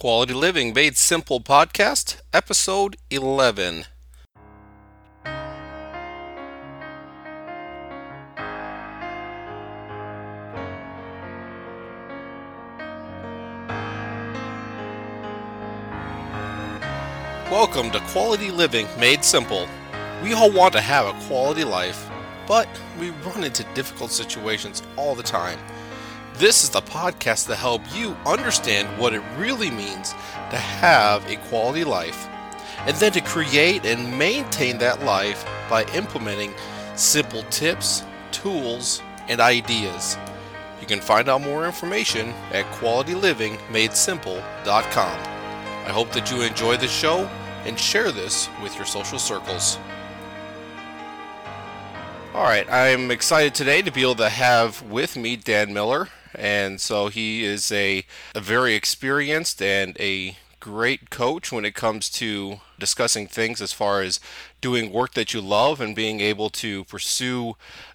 Quality Living Made Simple podcast, episode 11. Welcome to Quality Living Made Simple. We all want to have a quality life, but we run into difficult situations all the time. This is the podcast to help you understand what it really means to have a quality life and then to create and maintain that life by implementing simple tips, tools, and ideas. You can find out more information at qualitylivingmadesimple.com. I hope that you enjoy the show and share this with your social circles. All right, I'm excited today to be able to have with me Dan Miller and so he is a, a very experienced and a great coach when it comes to discussing things as far as doing work that you love and being able to pursue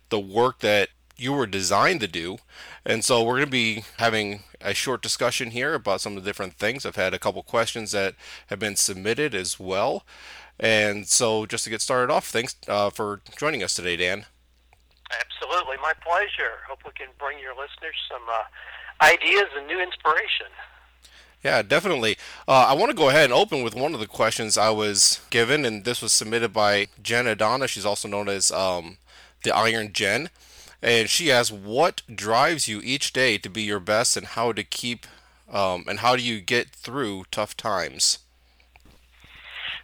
the work that you were designed to do. And so we're going to be having a short discussion here about some of the different things. I've had a couple questions that have been submitted as well. And so just to get started off, thanks uh, for joining us today, Dan. Absolutely, my pleasure. Hope we can bring your listeners some uh, ideas and new inspiration. Yeah, definitely. Uh, I want to go ahead and open with one of the questions I was given, and this was submitted by Jen Adana. She's also known as um, the Iron Jen. And she asks, What drives you each day to be your best, and how to keep, um, and how do you get through tough times?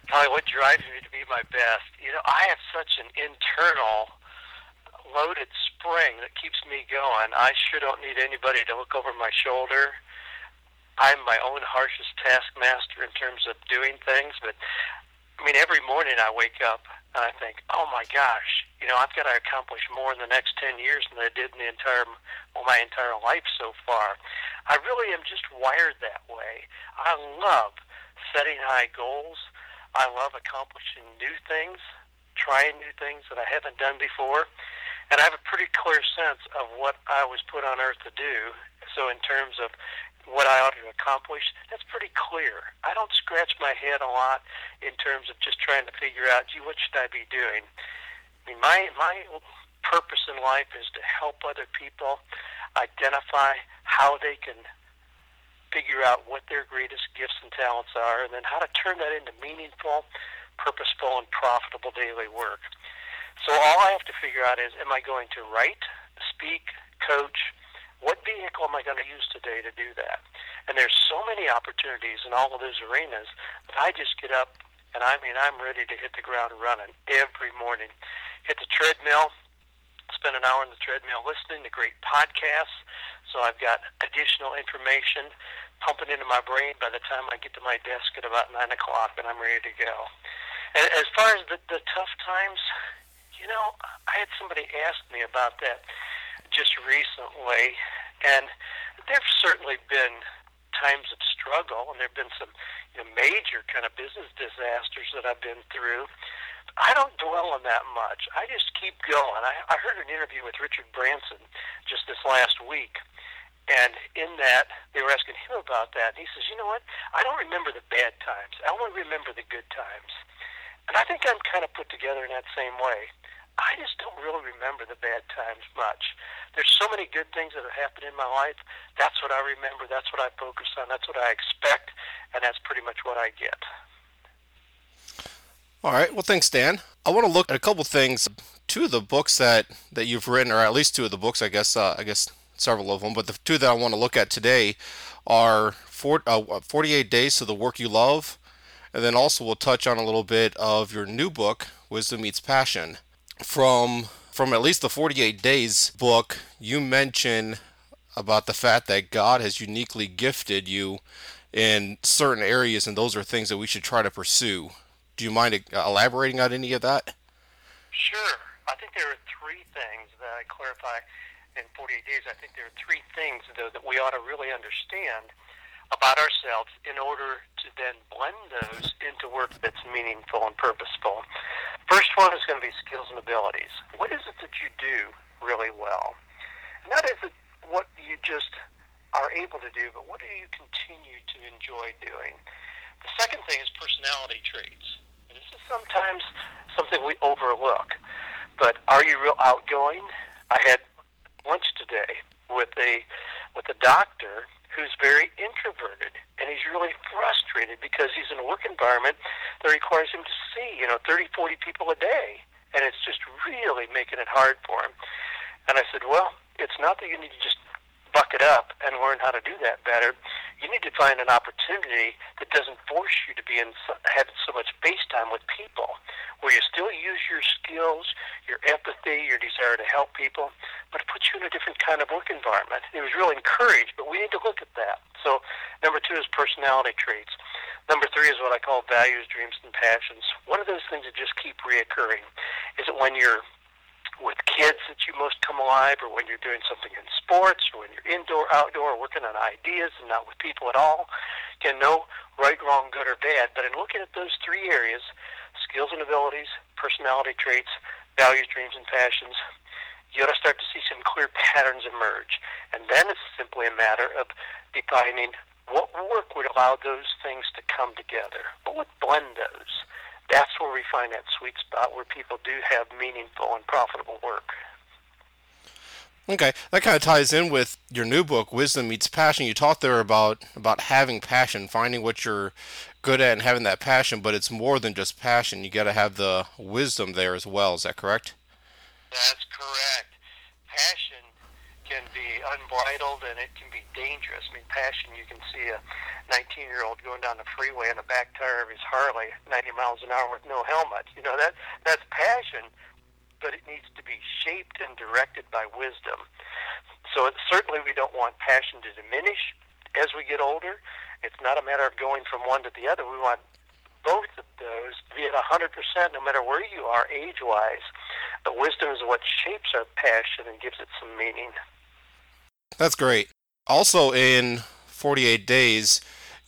Probably what drives me to be my best. You know, I have such an internal loaded spring that keeps me going. I sure don't need anybody to look over my shoulder. I'm my own harshest taskmaster in terms of doing things, but I mean, every morning I wake up and I think, oh my gosh, you know, I've got to accomplish more in the next 10 years than I did in the entire, well, my entire life so far. I really am just wired that way. I love setting high goals. I love accomplishing new things, trying new things that I haven't done before and I have a pretty clear sense of what I was put on earth to do. So in terms of what I ought to accomplish, that's pretty clear. I don't scratch my head a lot in terms of just trying to figure out, gee, what should I be doing? I mean, my my purpose in life is to help other people identify how they can figure out what their greatest gifts and talents are, and then how to turn that into meaningful, purposeful, and profitable daily work. So all I have to figure out is, am I going to write, speak, coach? What vehicle am I going to use today to do that? And there's so many opportunities in all of those arenas that I just get up and I mean I'm ready to hit the ground running every morning. Hit the treadmill, spend an hour on the treadmill listening to great podcasts. So I've got additional information pumping into my brain by the time I get to my desk at about nine o'clock and I'm ready to go. And as far as the, the tough times, you know, I had somebody ask me about that just recently, and there've certainly been times of struggle, and there've been some you know, major kind of business disasters that I've been through. I don't dwell on that much. I just keep going. I, I heard an interview with Richard Branson just this last week, and in that, they were asking him about that. And he says, You know what? I don't remember the bad times. I only remember the good times. And I think I'm kind of put together in that same way. I just don't really remember the bad times much. There's so many good things that have happened in my life. That's what I remember. That's what I focus on. That's what I expect, and that's pretty much what I get. All right. Well, thanks, Dan. I want to look at a couple things. Two of the books that, that you've written, or at least two of the books, I guess. Uh, I guess several of them, but the two that I want to look at today are uh, 48 Days to the Work You Love, and then also we'll touch on a little bit of your new book, Wisdom Meets Passion from from at least the 48 days book you mention about the fact that God has uniquely gifted you in certain areas and those are things that we should try to pursue. Do you mind uh, elaborating on any of that? Sure. I think there are three things that I clarify in 48 days. I think there are three things though that we ought to really understand about ourselves in order to then blend those into work that's meaningful and purposeful. First one is going to be skills and abilities. What is it that you do really well? And that is what you just are able to do, but what do you continue to enjoy doing? The second thing is personality traits. And this is sometimes something we overlook. But are you real outgoing? I had lunch today with a with a doctor who's very introverted and he's really frustrated because he's in a work environment that requires him to see, you know, 30, 40 people a day. And it's just really making it hard for him. And I said, well, it's not that you need to just buck it up and learn how to do that better. You need to find an opportunity that doesn't force you to be in having so much face time with people, where you still use your skills, your empathy, your desire to help people, but it puts you in a different kind of work environment. It was really encouraged, but we need to look at that. So, number two is personality traits. Number three is what I call values, dreams, and passions. One of those things that just keep reoccurring is that when you're with kids that you most alive, or when you're doing something in sports, or when you're indoor, outdoor, working on ideas and not with people at all. Again, no right, wrong, good, or bad, but in looking at those three areas skills and abilities, personality traits, values, dreams, and passions you ought to start to see some clear patterns emerge. And then it's simply a matter of defining what work would allow those things to come together. What would blend those? that's where we find that sweet spot where people do have meaningful and profitable work. Okay, that kind of ties in with your new book, Wisdom Meets Passion. You talked there about about having passion, finding what you're good at, and having that passion. But it's more than just passion. You got to have the wisdom there as well. Is that correct? That's correct. Passion can be unbridled and it can be dangerous. I mean, passion, you can see a 19 year old going down the freeway on the back tire of his Harley, 90 miles an hour with no helmet. You know, that that's passion, but it needs to be shaped and directed by wisdom. So it, certainly we don't want passion to diminish as we get older. It's not a matter of going from one to the other. We want both of those to be at 100% no matter where you are age wise. But wisdom is what shapes our passion and gives it some meaning. That's great. Also, in 48 days,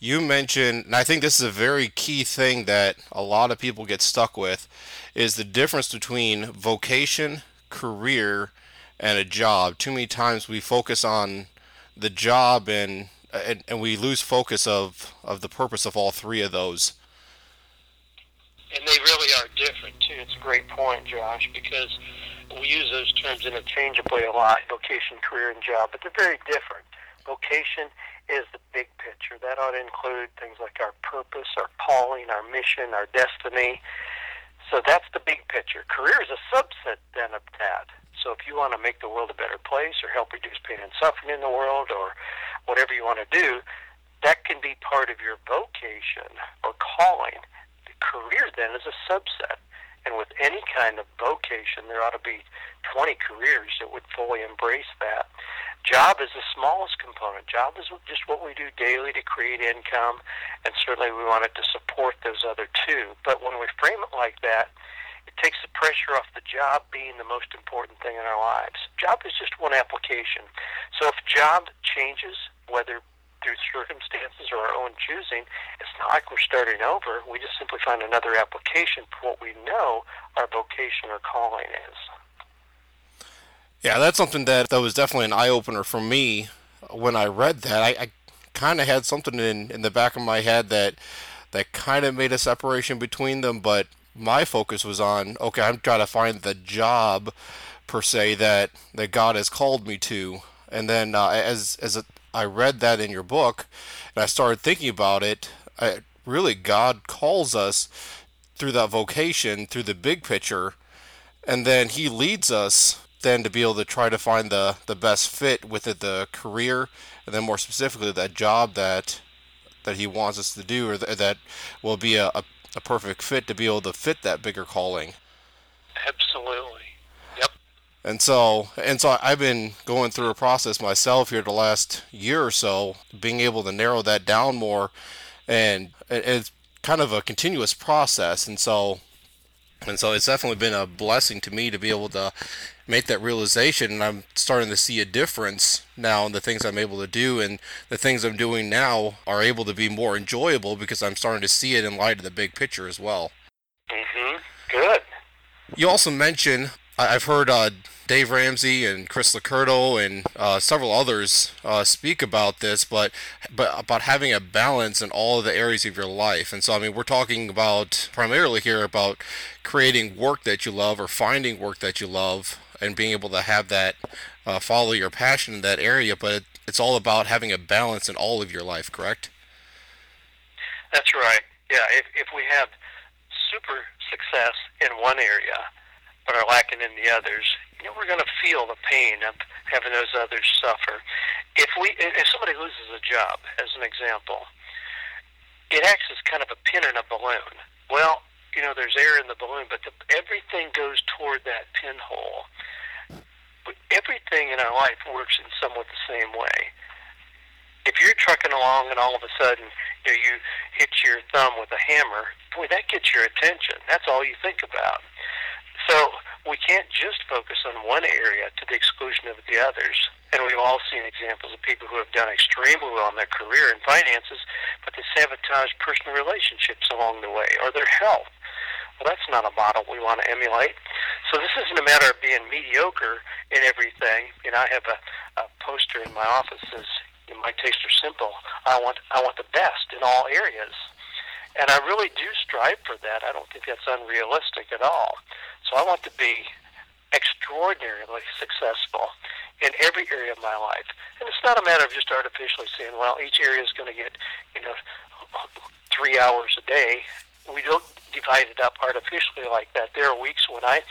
you mentioned, and I think this is a very key thing that a lot of people get stuck with, is the difference between vocation, career, and a job. Too many times we focus on the job and and, and we lose focus of, of the purpose of all three of those. And they really are different too. It's a great point, Josh, because we use those terms interchangeably a lot, vocation, career, and job, but they're very different. Vocation is the big picture. That ought to include things like our purpose, our calling, our mission, our destiny. So that's the big picture. Career is a subset then of that. So if you want to make the world a better place or help reduce pain and suffering in the world or whatever you want to do, that can be part of your vocation or calling. The career then is a subset. And with any kind of vocation, there ought to be 20 careers that would fully embrace that. Job is the smallest component. Job is just what we do daily to create income, and certainly we want it to support those other two. But when we frame it like that, it takes the pressure off the job being the most important thing in our lives. Job is just one application. So if job changes, whether through circumstances or our own choosing, it's not like we're starting over. We just simply find another application for what we know our vocation or calling is. Yeah, that's something that, that was definitely an eye opener for me when I read that. I, I kind of had something in, in the back of my head that that kind of made a separation between them, but my focus was on okay, I'm trying to find the job per se that that God has called me to, and then uh, as as a, I read that in your book, and I started thinking about it. I, really, God calls us through that vocation, through the big picture, and then He leads us then to be able to try to find the the best fit with it, the career, and then more specifically that job that that He wants us to do, or th- that will be a, a, a perfect fit to be able to fit that bigger calling. Absolutely. Yep. And so, and so I've been going through a process myself here the last year or so, being able to narrow that down more, and it's kind of a continuous process. And so, and so it's definitely been a blessing to me to be able to make that realization. And I'm starting to see a difference now in the things I'm able to do, and the things I'm doing now are able to be more enjoyable because I'm starting to see it in light of the big picture as well. Mhm. Good. You also mentioned I've heard uh, Dave Ramsey and Chris LoCurto and uh, several others uh, speak about this, but but about having a balance in all of the areas of your life. And so, I mean, we're talking about primarily here about creating work that you love or finding work that you love and being able to have that uh, follow your passion in that area. But it, it's all about having a balance in all of your life, correct? That's right. Yeah. If if we have super success in one area but are lacking in the others, you know, we're going to feel the pain of having those others suffer. If we, if somebody loses a job, as an example, it acts as kind of a pin in a balloon. Well, you know, there's air in the balloon, but the, everything goes toward that pinhole. But everything in our life works in somewhat the same way. If you're trucking along and all of a sudden you, know, you hit your thumb with a hammer, boy, that gets your attention. That's all you think about. We can't just focus on one area to the exclusion of the others. And we've all seen examples of people who have done extremely well in their career and finances, but they sabotage personal relationships along the way or their health. Well, that's not a model we want to emulate. So this isn't a matter of being mediocre in everything. You know, I have a, a poster in my office that says, "My tastes are simple. I want I want the best in all areas." And I really do strive for that. I don't think that's unrealistic at all. So I want to be extraordinarily successful in every area of my life. And it's not a matter of just artificially saying, well, each area is going to get, you know, three hours a day. We don't divide it up artificially like that. There are weeks when I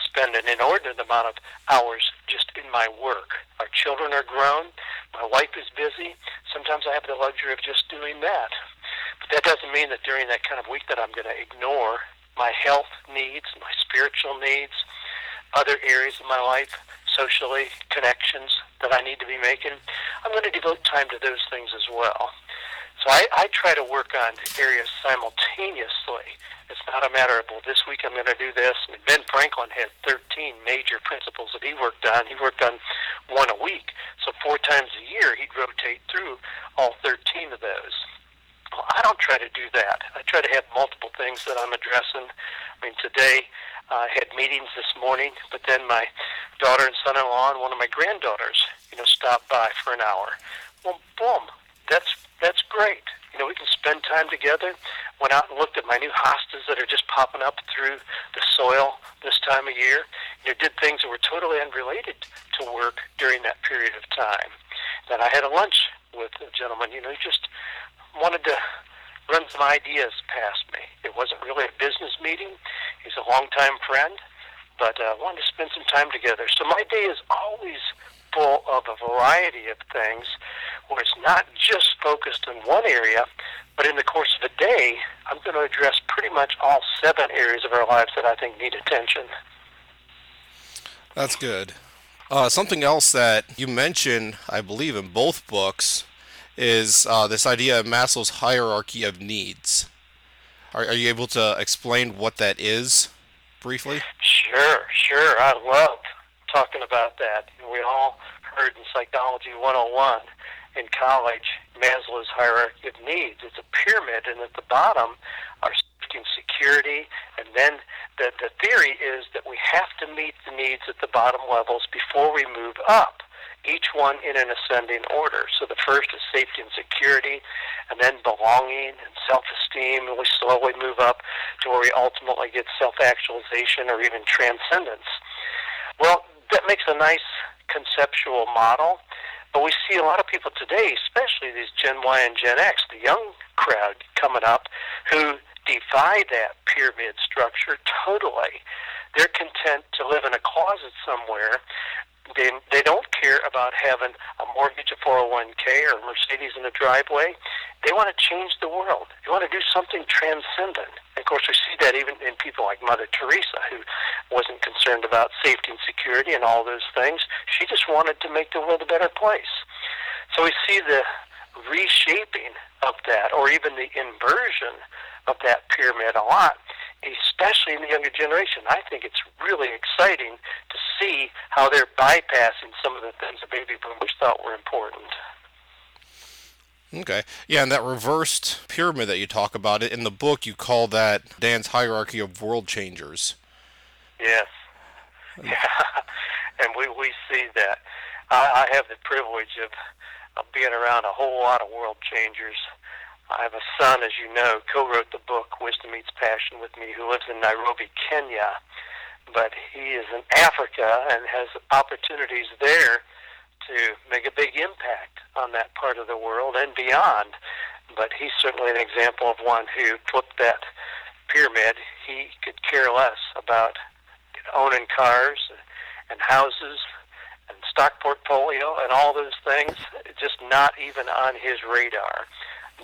spend an inordinate amount of hours just in my work. Our children are grown. My wife is busy. Sometimes I have the luxury of just doing that. That doesn't mean that during that kind of week that I'm going to ignore my health needs, my spiritual needs, other areas of my life, socially, connections that I need to be making. I'm going to devote time to those things as well. So I, I try to work on areas simultaneously. It's not a matter of, well, this week I'm going to do this. Mean, Ben Franklin had 13 major principles that he worked on. He worked on one a week. So four times a year, he'd rotate through all 13 of those. Well, I don't try to do that. I try to have multiple things that I'm addressing. I mean, today uh, I had meetings this morning, but then my daughter and son-in-law and one of my granddaughters, you know, stopped by for an hour. Well, boom, that's that's great. You know, we can spend time together. Went out and looked at my new hostas that are just popping up through the soil this time of year. You know, did things that were totally unrelated to work during that period of time. Then I had a lunch with a gentleman. You know, just wanted to run some ideas past me. It wasn't really a business meeting. He's a longtime friend, but uh, wanted to spend some time together. So my day is always full of a variety of things where it's not just focused in one area, but in the course of a day, I'm going to address pretty much all seven areas of our lives that I think need attention. That's good. Uh, something else that you mentioned, I believe, in both books is uh, this idea of Maslow's hierarchy of needs. Are, are you able to explain what that is briefly? Sure, sure. I love talking about that. We all heard in Psychology 101 in college Maslow's hierarchy of needs. It's a pyramid, and at the bottom are safety and security, and then the, the theory is that we have to meet the needs at the bottom levels before we move up each one in an ascending order. So the first is safety and security, and then belonging and self-esteem, and we slowly move up to where we ultimately get self-actualization or even transcendence. Well, that makes a nice conceptual model, but we see a lot of people today, especially these Gen Y and Gen X, the young crowd coming up, who defy that pyramid structure totally. They're content to live in a closet somewhere they, they don't care about having a mortgage, a 401k, or a Mercedes in the driveway. They want to change the world. They want to do something transcendent. And of course, we see that even in people like Mother Teresa, who wasn't concerned about safety and security and all those things. She just wanted to make the world a better place. So we see the reshaping of that, or even the inversion of that pyramid a lot especially in the younger generation. I think it's really exciting to see how they're bypassing some of the things the baby boomers thought were important. Okay. Yeah, and that reversed pyramid that you talk about in the book, you call that Dan's hierarchy of world changers. Yes. Yeah, and we we see that. I, I have the privilege of of being around a whole lot of world changers. I have a son, as you know, co-wrote the book Wisdom Meets Passion with me, who lives in Nairobi, Kenya. But he is in Africa and has opportunities there to make a big impact on that part of the world and beyond. But he's certainly an example of one who flipped that pyramid. He could care less about owning cars and houses and stock portfolio and all those things, just not even on his radar.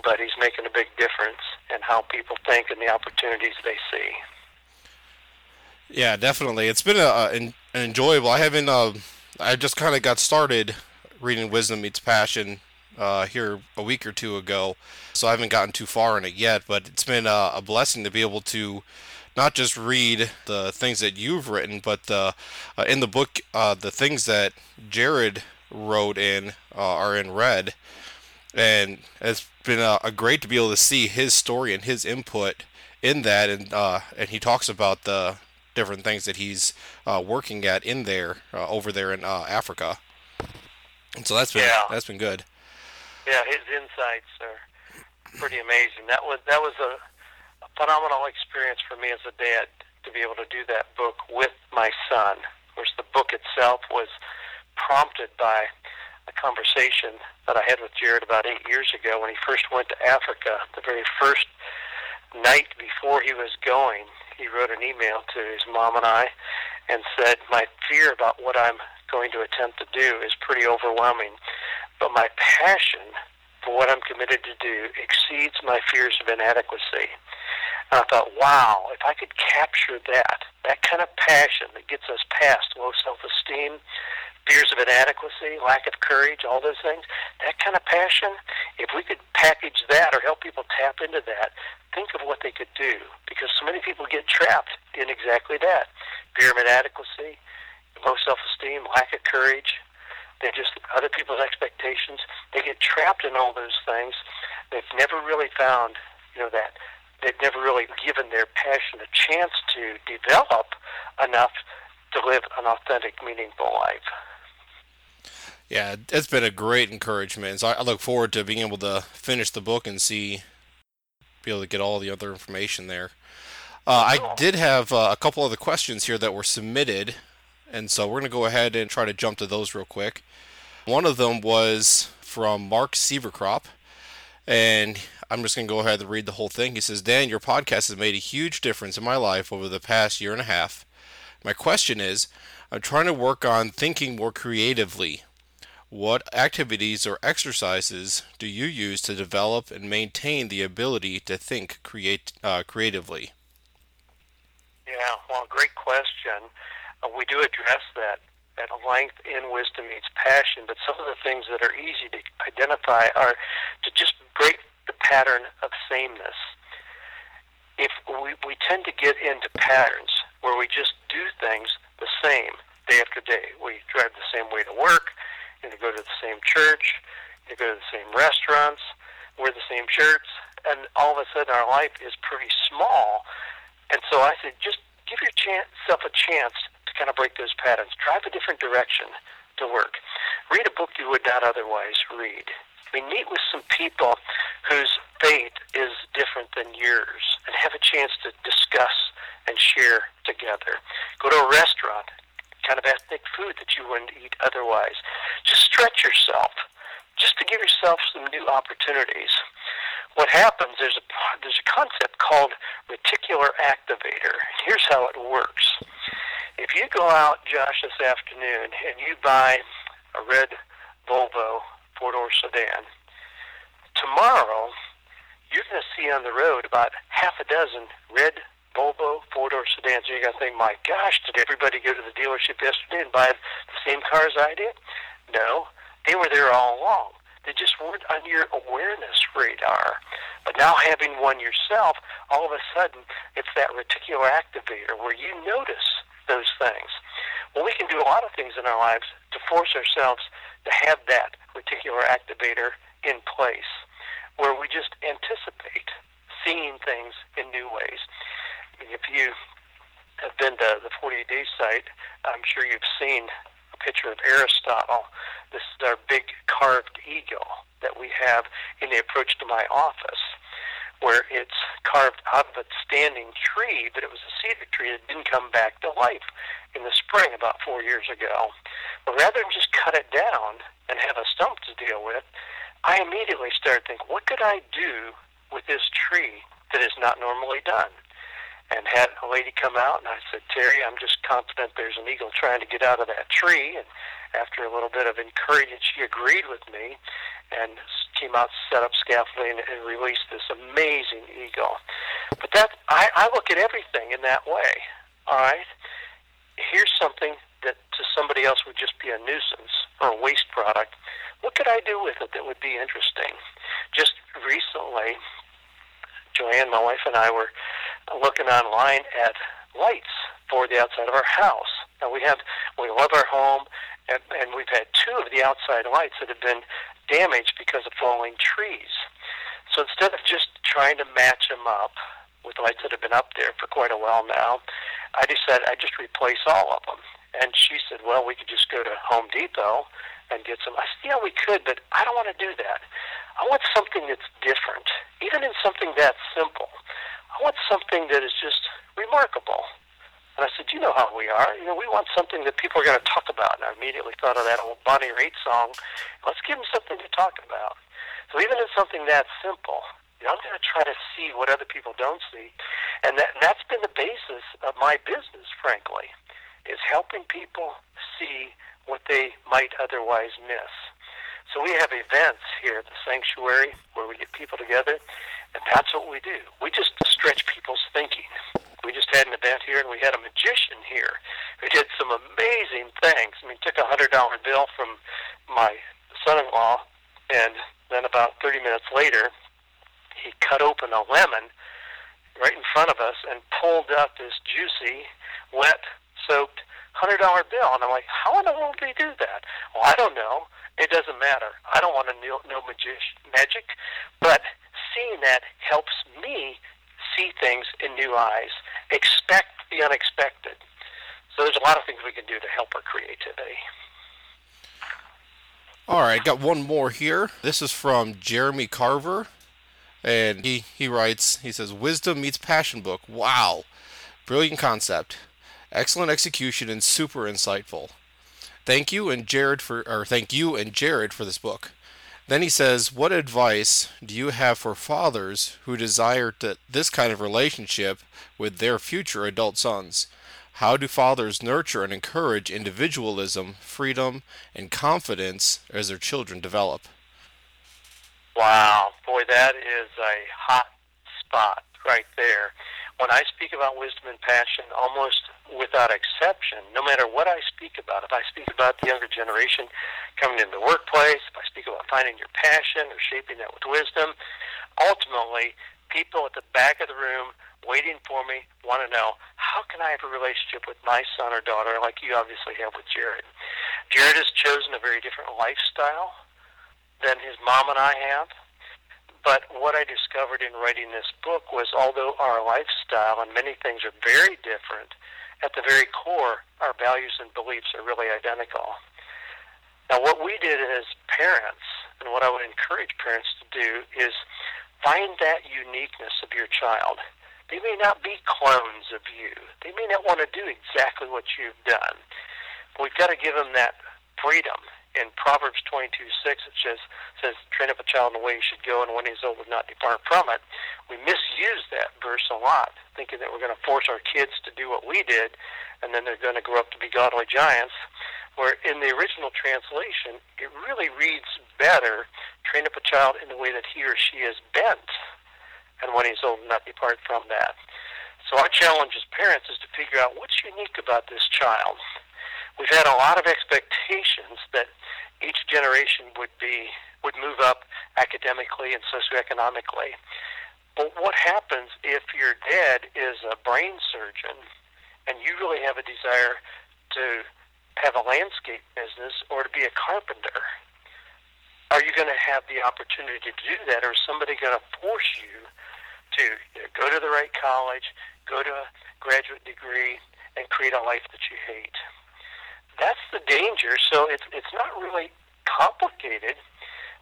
But he's making a big difference in how people think and the opportunities they see. Yeah, definitely. It's been an, enjoyable. I haven't. Uh, I just kind of got started reading Wisdom Meets Passion uh, here a week or two ago, so I haven't gotten too far in it yet. But it's been a, a blessing to be able to not just read the things that you've written, but uh, uh, in the book, uh, the things that Jared wrote in uh, are in red, and it's been uh, a great to be able to see his story and his input in that, and uh, and he talks about the different things that he's working at in there over there in Africa, and so that's been yeah. that's been good. Yeah, his insights are pretty amazing. That was that was a phenomenal experience for me as a dad to be able to do that book with my son. Of course, the book itself was prompted by a conversation that I had with Jared about eight years ago when he first went to Africa. The very first night before he was going, he wrote an email to his mom and I and said, My fear about what I'm going to attempt to do is pretty overwhelming, but my passion for what I'm committed to do exceeds my fears of inadequacy. And I thought, wow, if I could capture that, that kind of passion that gets us past low self-esteem, fears of inadequacy, lack of courage, all those things, that kind of passion, if we could package that or help people tap into that, think of what they could do. Because so many people get trapped in exactly that. Fear of inadequacy, low self-esteem, lack of courage, They're just other people's expectations. They get trapped in all those things. They've never really found, you know, that they've never really given their passion a chance to develop enough to live an authentic, meaningful life. Yeah, it's been a great encouragement. So I look forward to being able to finish the book and see, be able to get all the other information there. Uh, I did have uh, a couple other questions here that were submitted, and so we're going to go ahead and try to jump to those real quick. One of them was from Mark Seavercrop, and I'm just going to go ahead and read the whole thing. He says, Dan, your podcast has made a huge difference in my life over the past year and a half. My question is I'm trying to work on thinking more creatively. What activities or exercises do you use to develop and maintain the ability to think create uh, creatively? Yeah, well, great question. Uh, we do address that at length in Wisdom Meets Passion, but some of the things that are easy to identify are to just break the pattern of sameness. If we, we tend to get into patterns where we just do things the same day after day. We drive the same way to work, you go to the same church, you go to the same restaurants, wear the same shirts, and all of a sudden our life is pretty small. And so I said, just give yourself a chance to kind of break those patterns. Drive a different direction to work. Read a book you would not otherwise read. We meet with some people whose faith is different than yours and have a chance to discuss and share together. Go to a restaurant, kind of ethnic food that you wouldn't eat otherwise. Just stretch yourself, just to give yourself some new opportunities. What happens, there's a, there's a concept called reticular activator. Here's how it works. If you go out, Josh, this afternoon and you buy a red Volvo four door sedan. Tomorrow, you're going to see on the road about half a dozen red Volvo four door sedans. And you're going to think, my gosh, did everybody go to the dealership yesterday and buy the same cars I did? No, they were there all along. They just weren't on your awareness radar. But now having one yourself, all of a sudden, it's that reticular activator where you notice those things. Well, we can do a lot of things in our lives to force ourselves to have that reticular activator in place where we just anticipate seeing things in new ways. If you have been to the 48 Day site, I'm sure you've seen a picture of Aristotle. This is our big carved eagle that we have in the approach to my office, where it's carved out of a standing tree, but it was a cedar tree that didn't come back to life in the spring about four years ago. But rather than just cut it down and have a stump to deal with, I immediately started thinking, what could I do with this tree that is not normally done? And had a lady come out, and I said, Terry, I'm just confident there's an eagle trying to get out of that tree. And after a little bit of encouragement, she agreed with me and came out, set up scaffolding, and released this amazing eagle. But that I, I look at everything in that way. All right, here's something that to somebody else would just be a nuisance or a waste product. What could I do with it that would be interesting? Just recently, Joanne, my wife, and I were looking online at lights for the outside of our house. Now we have we love our home, and, and we've had two of the outside lights that have been damaged because of falling trees. So instead of just trying to match them up with lights that have been up there for quite a while now, I decided I'd just replace all of them. And she said, well, we could just go to Home Depot and get some. I said, yeah, we could, but I don't want to do that. I want something that's different, even in something that simple. I want something that is just remarkable. And I said, you know how we are. You know, we want something that people are going to talk about. And I immediately thought of that old Bonnie Raitt song. Let's give them something to talk about. So even in something that simple, you know, I'm going to try to see what other people don't see. And that, that's been the basis of my business, frankly, is helping people see what they might otherwise miss. So we have events here at the sanctuary where we get people together, and that's what we do. We just stretch people's thinking. We just had an event here, and we had a magician here who did some amazing things. I mean, took a hundred dollar bill from my son-in-law, and then about 30 minutes later, he cut open a lemon right in front of us and pulled out this juicy, wet, soaked hundred dollar bill. And I'm like, how in the world did he do that? Well, I don't know. It doesn't matter. I don't want to know, know magic, magic, but seeing that helps me see things in new eyes. Expect the unexpected. So there's a lot of things we can do to help our creativity. All right, got one more here. This is from Jeremy Carver, and he he writes. He says, "Wisdom meets passion book. Wow, brilliant concept, excellent execution, and super insightful. Thank you and Jared for or thank you and Jared for this book." Then he says, What advice do you have for fathers who desire to, this kind of relationship with their future adult sons? How do fathers nurture and encourage individualism, freedom, and confidence as their children develop? Wow, boy, that is a hot spot right there. When I speak about wisdom and passion, almost without exception, no matter what I speak about, if I speak about the younger generation coming into the workplace, if I speak about finding your passion or shaping that with wisdom, ultimately, people at the back of the room waiting for me want to know how can I have a relationship with my son or daughter like you obviously have with Jared. Jared has chosen a very different lifestyle than his mom and I have. But what I discovered in writing this book was although our lifestyle and many things are very different, at the very core, our values and beliefs are really identical. Now, what we did as parents, and what I would encourage parents to do, is find that uniqueness of your child. They may not be clones of you. They may not want to do exactly what you've done. We've got to give them that freedom. In Proverbs 22, 6, it says, says, train up a child in the way he should go, and when he's old, will not depart from it. We misuse that verse a lot thinking that we're going to force our kids to do what we did, and then they're going to grow up to be godly giants. Where in the original translation, it really reads better train up a child in the way that he or she is bent, and when he's old, not depart from that. So our challenge as parents is to figure out what's unique about this child. We've had a lot of expectations that each generation would be would move up academically and socioeconomically. But what happens if your dad is a brain surgeon and you really have a desire to have a landscape business or to be a carpenter? Are you going to have the opportunity to do that, or is somebody going to force you to you know, go to the right college, go to a graduate degree, and create a life that you hate. That's the danger. So it's it's not really complicated,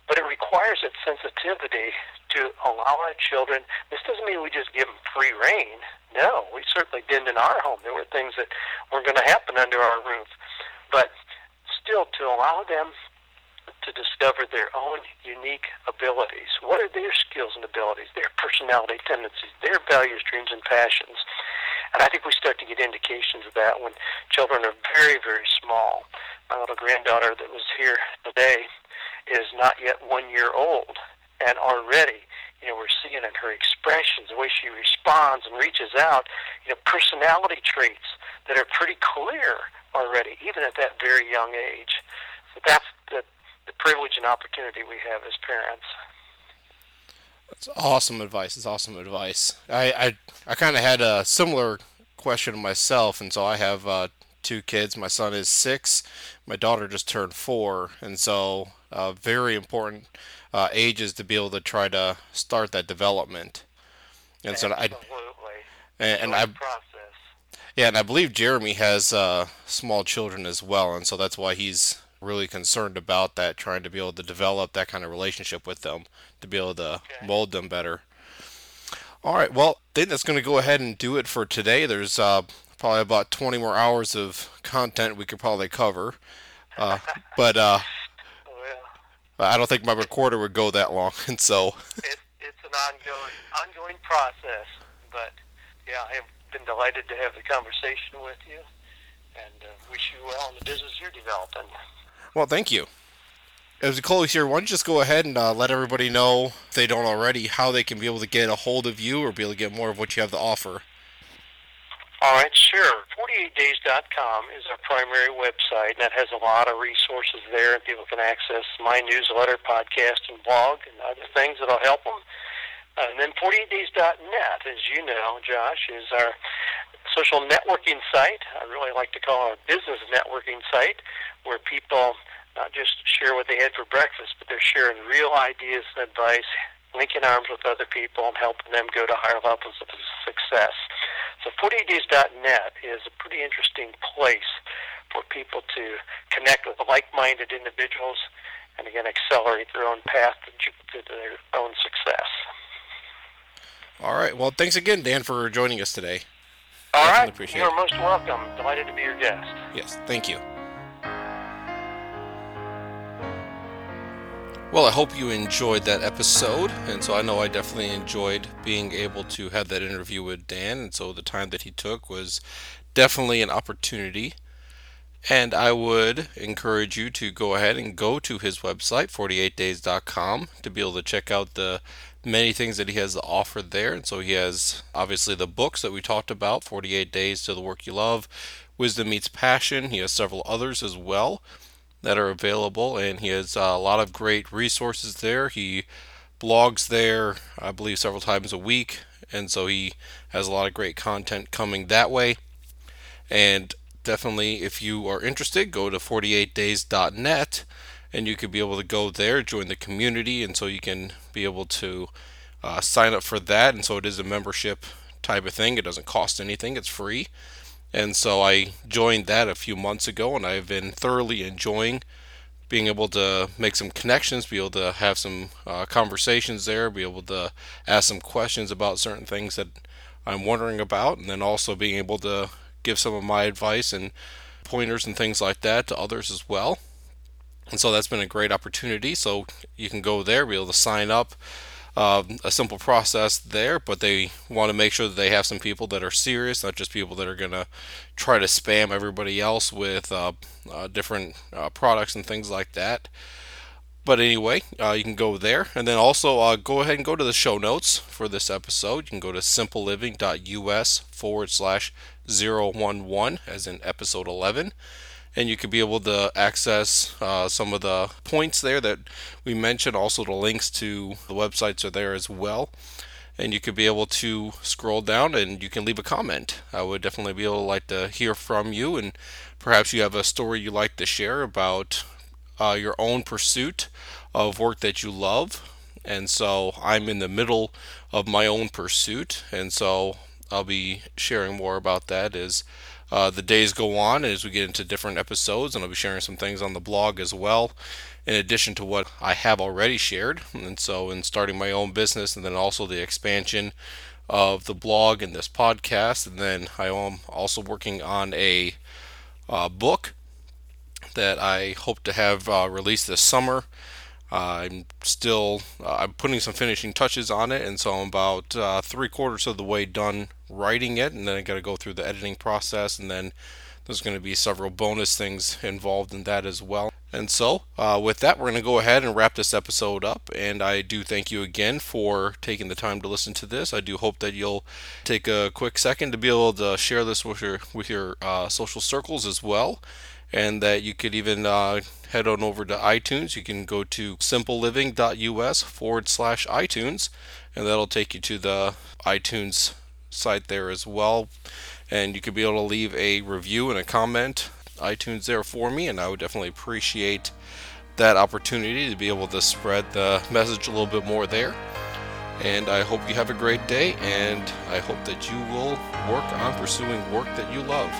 but it requires that sensitivity to allow our children. This doesn't mean we just give them free reign. No, we certainly didn't in our home. There were things that were going to happen under our roof, but still to allow them to discover their own unique abilities. What are their skills and abilities, their personality tendencies, their values, dreams, and passions? And I think we start to get indications of that when children are very, very small. My little granddaughter that was here today is not yet one year old, and already, you know, we're seeing in her expressions, the way she responds and reaches out, you know, personality traits that are pretty clear already, even at that very young age. So that's the, privilege and opportunity we have as parents. That's awesome advice. It's awesome advice. I I, I kind of had a similar question myself, and so I have uh, two kids. My son is six. My daughter just turned four, and so uh, very important uh, ages to be able to try to start that development. And so I and, and I yeah, and I believe Jeremy has uh, small children as well, and so that's why he's really concerned about that, trying to be able to develop that kind of relationship with them, to be able to okay. mold them better. All right, well, I think that's going to go ahead and do it for today. There's uh, probably about 20 more hours of content we could probably cover, uh, but uh, well, I don't think my recorder would go that long, and so it, it's an ongoing ongoing process. But yeah, I have been delighted to have the conversation with you, and uh, wish you well in the business you're developing. Well, thank you. As we close here, why don't you just go ahead and uh, let everybody know, if they don't already, how they can be able to get a hold of you or be able to get more of what you have to offer? All right, sure. 48days.com is our primary website, and that has a lot of resources there, and people can access my newsletter, podcast, and blog, and other things that'll help them. And then 48days.net, as you know, Josh, is our social networking site. I really like to call it a business networking site where people not just share what they had for breakfast, but they're sharing real ideas and advice, linking arms with other people and helping them go to higher levels of success. So 48days.net is a pretty interesting place for people to connect with like-minded individuals and again accelerate their own path to, their own success. All right. Well, thanks again, Dan, for joining us today. All right. You're most welcome. Delighted to be your guest. Yes. Thank you. Well, I hope you enjoyed that episode, and so I know I definitely enjoyed being able to have that interview with Dan, and so the time that he took was definitely an opportunity. And I would encourage you to go ahead and go to his website, 48days.com, to be able to check out the many things that he has to offer there. And so he has obviously the books that we talked about 48 Days to the Work You Love, Wisdom Meets Passion. He has several others as well that are available, and he has uh, a lot of great resources there. He blogs there, I believe, several times a week, and so he has a lot of great content coming that way. And definitely, if you are interested, go to 48days.net and you could be able to go there, join the community, and so you can be able to uh, sign up for that. And so it is a membership type of thing. It doesn't cost anything, it's free. And so I joined that a few months ago, and I've been thoroughly enjoying being able to make some connections, be able to have some uh, conversations there, be able to ask some questions about certain things that I'm wondering about, and then also being able to give some of my advice and pointers and things like that to others as well. And so that's been a great opportunity. So you can go there, be able to sign up uh, a simple process there, but they want to make sure that they have some people that are serious, not just people that are going to try to spam everybody else with uh, uh, different uh, products and things like that. But anyway, uh, you can go there. And then also uh, go ahead and go to the show notes for this episode. You can go to simpleliving.us forward slash 011, as in episode 11 and you could be able to access uh, some of the points there that we mentioned. Also, the links to the websites are there as well. And you could be able to scroll down and you can leave a comment. I would definitely be able to like to hear from you, and perhaps you have a story you like to share about uh, your own pursuit of work that you love. And so I'm in the middle of my own pursuit, and so I'll be sharing more about that as uh, the days go on as we get into different episodes, and I'll be sharing some things on the blog as well, in addition to what I have already shared. And so, in starting my own business, and then also the expansion of the blog and this podcast, and then I am also working on a uh, book that I hope to have uh, released this summer. Uh, I'm still uh, I'm putting some finishing touches on it, and so I'm about uh, three quarters of the way done writing it, and then I got to go through the editing process, and then there's going to be several bonus things involved in that as well. And so, uh, with that, we're going to go ahead and wrap this episode up. And I do thank you again for taking the time to listen to this. I do hope that you'll take a quick second to be able to share this with your with your uh, social circles as well and that you could even uh, head on over to iTunes. You can go to simpleliving.us forward slash iTunes, and that'll take you to the iTunes site there as well. And you could be able to leave a review and a comment iTunes there for me, and I would definitely appreciate that opportunity to be able to spread the message a little bit more there. And I hope you have a great day, and I hope that you will work on pursuing work that you love.